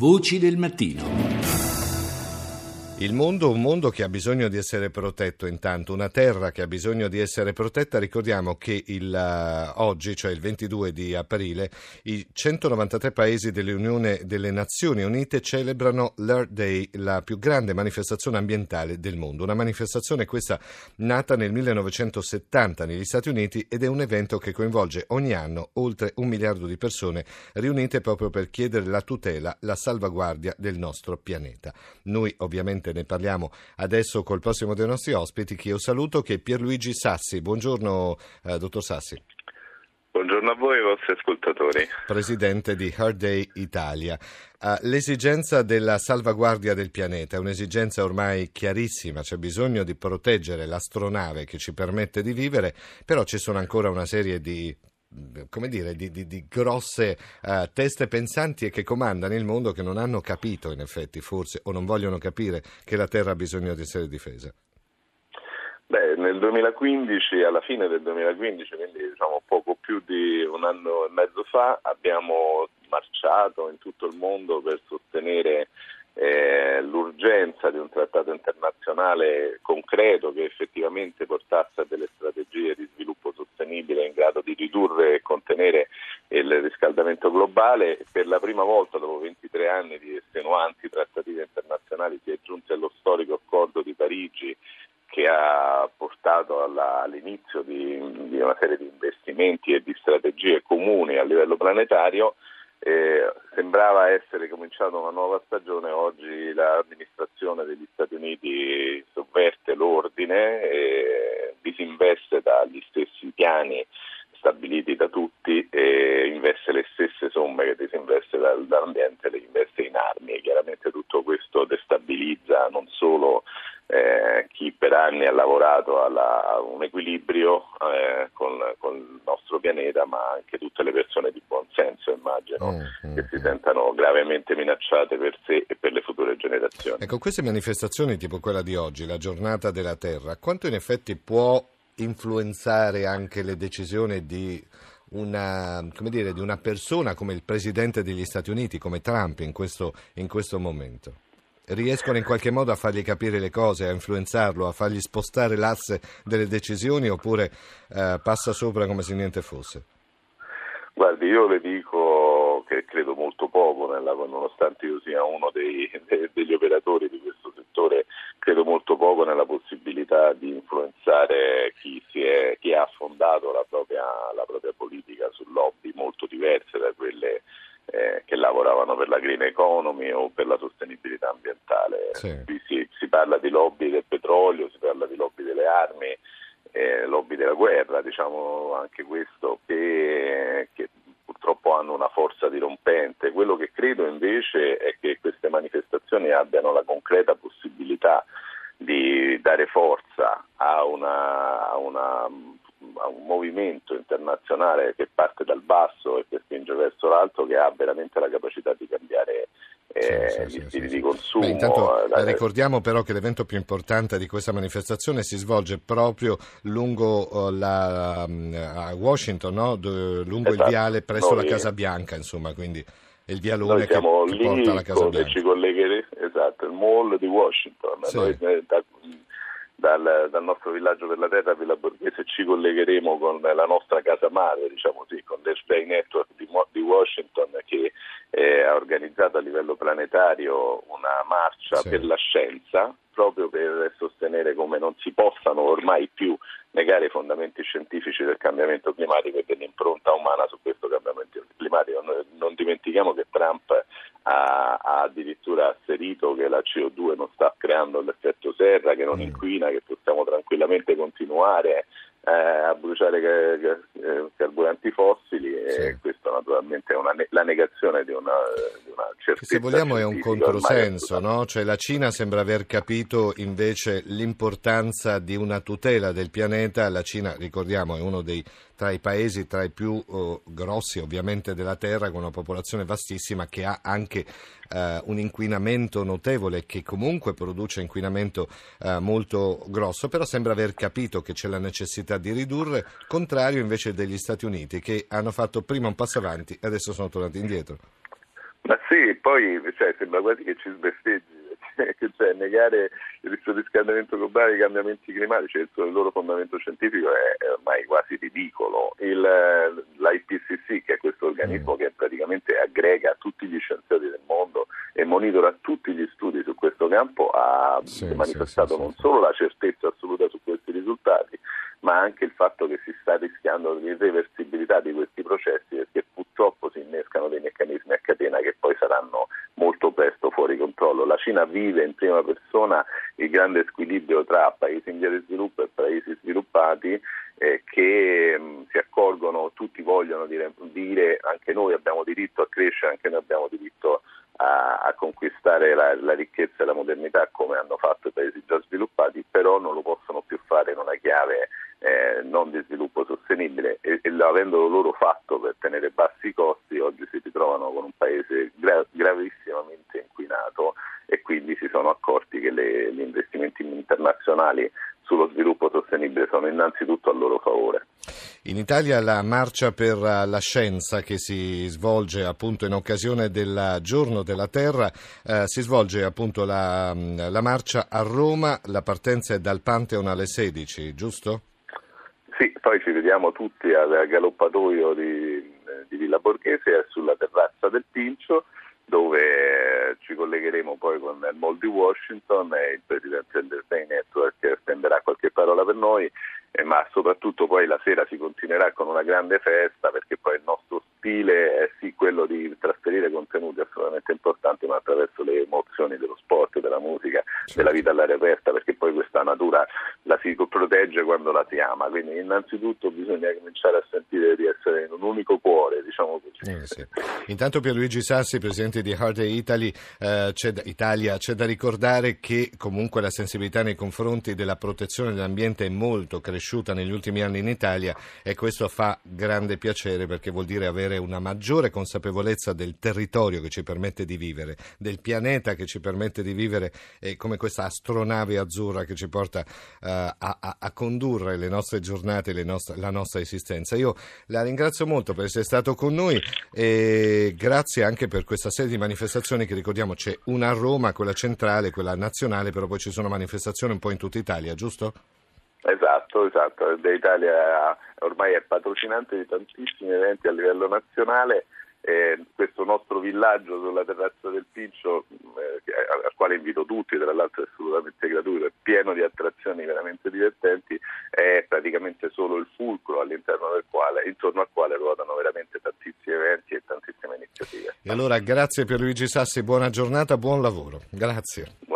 Voci del mattino. Il mondo, un mondo che ha bisogno di essere protetto intanto, una terra che ha bisogno di essere protetta. Ricordiamo che il, uh, oggi, cioè il 22 di aprile, i 193 paesi dell'Unione delle Nazioni Unite celebrano l'Earth Day, la più grande manifestazione ambientale del mondo. Una manifestazione questa nata nel 1970 negli Stati Uniti ed è un evento che coinvolge ogni anno oltre un miliardo di persone riunite proprio per chiedere la tutela, la salvaguardia del nostro pianeta. Noi ovviamente ne parliamo adesso col prossimo dei nostri ospiti che io saluto che è Pierluigi Sassi. Buongiorno eh, dottor Sassi. Buongiorno a voi e ai vostri ascoltatori. Presidente di Hard Day Italia. Uh, l'esigenza della salvaguardia del pianeta è un'esigenza ormai chiarissima, c'è bisogno di proteggere l'astronave che ci permette di vivere, però ci sono ancora una serie di come dire, di, di, di grosse uh, teste pensanti e che comandano il mondo che non hanno capito in effetti forse o non vogliono capire che la Terra ha bisogno di essere difesa. Beh, nel 2015, alla fine del 2015, quindi diciamo poco più di un anno e mezzo fa, abbiamo marciato in tutto il mondo per sostenere eh, l'urgenza di un trattato internazionale concreto che effettivamente portasse a delle strategie di sviluppo sostenibile in grado di ridurre e contenere il riscaldamento globale. Per la prima volta dopo 23 anni di estenuanti trattative internazionali si è giunti allo storico accordo di Parigi che ha portato alla, all'inizio di, di una serie di investimenti e di strategie comuni a livello planetario eh, sembrava essere cominciata una nuova stagione, oggi l'amministrazione degli Stati Uniti sovverte l'ordine e disinveste dagli stessi piani stabiliti da tutti e investe le stesse somme che disinveste dall'ambiente, le investe in armi e chiaramente tutto questo destabilizza non solo eh, chi per anni ha lavorato alla, a un equilibrio eh, con, con, il nostro pianeta, ma anche tutte le persone di buon senso, immagino, mm, mm, che si mm. sentano gravemente minacciate per sé e per le future generazioni. Ecco, queste manifestazioni tipo quella di oggi, la giornata della Terra, quanto in effetti può influenzare anche le decisioni di una, dire, di una persona come il Presidente degli Stati Uniti, come Trump in questo, in questo momento? riescono in qualche modo a fargli capire le cose, a influenzarlo, a fargli spostare l'asse delle decisioni oppure eh, passa sopra come se niente fosse? Guardi, io le dico che credo molto poco, nonostante io sia uno dei, de, degli operatori di questo settore, credo molto poco nella possibilità di influenzare chi, è, chi ha fondato la propria, la propria politica su lobby molto diverse da quelle eh, che lavoravano per la green economy o per la sostenibilità ambientale. Sì. Si, si, parla di lobby del petrolio, si parla di lobby delle armi, eh, lobby della guerra, diciamo anche questo, che, che purtroppo hanno una forza dirompente. Quello che credo invece è che queste manifestazioni abbiano la concreta possibilità di dare forza a una, a una a un movimento internazionale che parte dal basso e che spinge verso l'alto che ha veramente la capacità di cambiare eh, sì, sì, gli stili sì, di consumo. Beh, intanto, la... Ricordiamo però che l'evento più importante di questa manifestazione si svolge proprio lungo uh, la, um, a Washington, no? D- lungo esatto. il viale presso Noi... la Casa Bianca, insomma, quindi il vialone che, che porta alla Casa Bianca. Ci esatto, il mall di Washington. Noi, eh, da, dal, dal, nostro villaggio per la terra, Villa Borghese, ci collegheremo con la nostra casa madre, diciamo così, con l'Earth Network di, di, Washington che eh, ha organizzato a livello planetario una marcia sì. per la scienza, proprio per sostenere come non si possano ormai più negare i fondamenti scientifici del cambiamento climatico e dell'impronta umana su questo cambiamento climatico. Non dimentichiamo che Trump ha, ha addirittura asserito che la CO2 non sta creando l'effetto serra, che non mm. inquina, che possiamo tranquillamente continuare eh, a bruciare carburanti fossili sì. e questo naturalmente è una, la negazione di una, di una certezza. Se vogliamo è un controsenso, no? cioè, la Cina sembra aver capito invece l'importanza di una tutela del pianeta, la Cina ricordiamo è uno dei tra i paesi tra i più uh, grossi ovviamente della Terra con una popolazione vastissima che ha anche uh, un inquinamento notevole che comunque produce inquinamento uh, molto grosso, però sembra aver capito che c'è la necessità di ridurre, contrario invece degli Stati Uniti che hanno fatto prima un passo avanti e adesso sono tornati indietro. Ma sì, poi cioè, sembra quasi che ci sbeffeggi cioè negare il riscaldamento globale e i cambiamenti climatici, il, il loro fondamento scientifico è, è ormai quasi ridicolo. Il, L'IPCC, che è questo organismo mm. che praticamente aggrega tutti gli scienziati del mondo e monitora tutti gli studi su questo campo, ha sì, manifestato sì, sì, non solo la certezza assoluta su questi risultati, ma anche il fatto che si sta rischiando l'irreversibilità di questi processi perché purtroppo si innescano dei meccanismi a catena che poi saranno molto presto fuori controllo. La Cina vive in prima persona il grande squilibrio tra paesi in via di sviluppo e paesi sviluppati eh, che mh, mm, si accorgono, tutti vogliono dire, dire, anche noi abbiamo diritto a crescere, anche noi abbiamo diritto a, a conquistare la, la, ricchezza e la modernità come hanno fatto i paesi già sviluppati, però non lo possono più fare in una chiave eh, non di sviluppo sostenibile e, e avendolo loro fatto per tenere bassi i costi, oggi si ritrovano con un paese gra- gravissimamente inquinato e quindi si che le, gli investimenti internazionali sullo sviluppo sostenibile sono innanzitutto a loro favore. In Italia la marcia per la scienza che si svolge appunto in occasione del giorno della Terra, eh, si svolge appunto la, la marcia a Roma, la partenza è dal Pantheon alle 16, giusto? Sì, poi ci vediamo tutti al galoppatoio di, di Villa Borghese sulla terrazza del Pincio dove ci collegheremo poi con il Mall di Washington e il presidente del Day Network che spenderà qualche parola per noi, eh, ma soprattutto poi la sera si continuerà con una grande festa perché poi il nostro stile è sì quello di trasferire contenuti assolutamente importanti ma attraverso le emozioni dello sport, della musica, certo. della vita all'aria aperta perché poi questa natura la si protegge quando la si ama, quindi innanzitutto bisogna cominciare a sentire di essere in un unico cuore, diciamo così. Eh, sì. Intanto Pierluigi Sassi, presidente di Heart Italy, eh, c'è da, Italia, c'è da ricordare che comunque la sensibilità nei confronti della protezione dell'ambiente è molto cresciuta negli ultimi anni in Italia e questo fa grande piacere perché vuol dire avere una maggiore consapevolezza del territorio che ci permette di vivere, del pianeta che ci permette di vivere e come questa astronave azzurra che ci porta uh, a, a, condurre le nostre giornate, le nostre, la nostra esistenza. Io la ringrazio molto per essere stato con noi e grazie anche per questa serie di manifestazioni che ricordiamo c'è una a Roma, quella centrale, quella nazionale, però poi ci sono manifestazioni un po' in tutta Italia, giusto? Esatto, esatto. L'Italia ormai è patrocinante di tantissimi eventi a livello nazionale. Eh, questo nostro villaggio sulla terrazza del Pincio, eh, al quale invito tutti, tra l'altro è assolutamente gratuito, è pieno di attrazioni veramente divertenti, è praticamente solo il fulcro all'interno del quale, intorno al quale ruotano veramente tantissimi eventi e tantissime iniziative. E allora grazie per Luigi Sassi, buona giornata, buon lavoro. Grazie.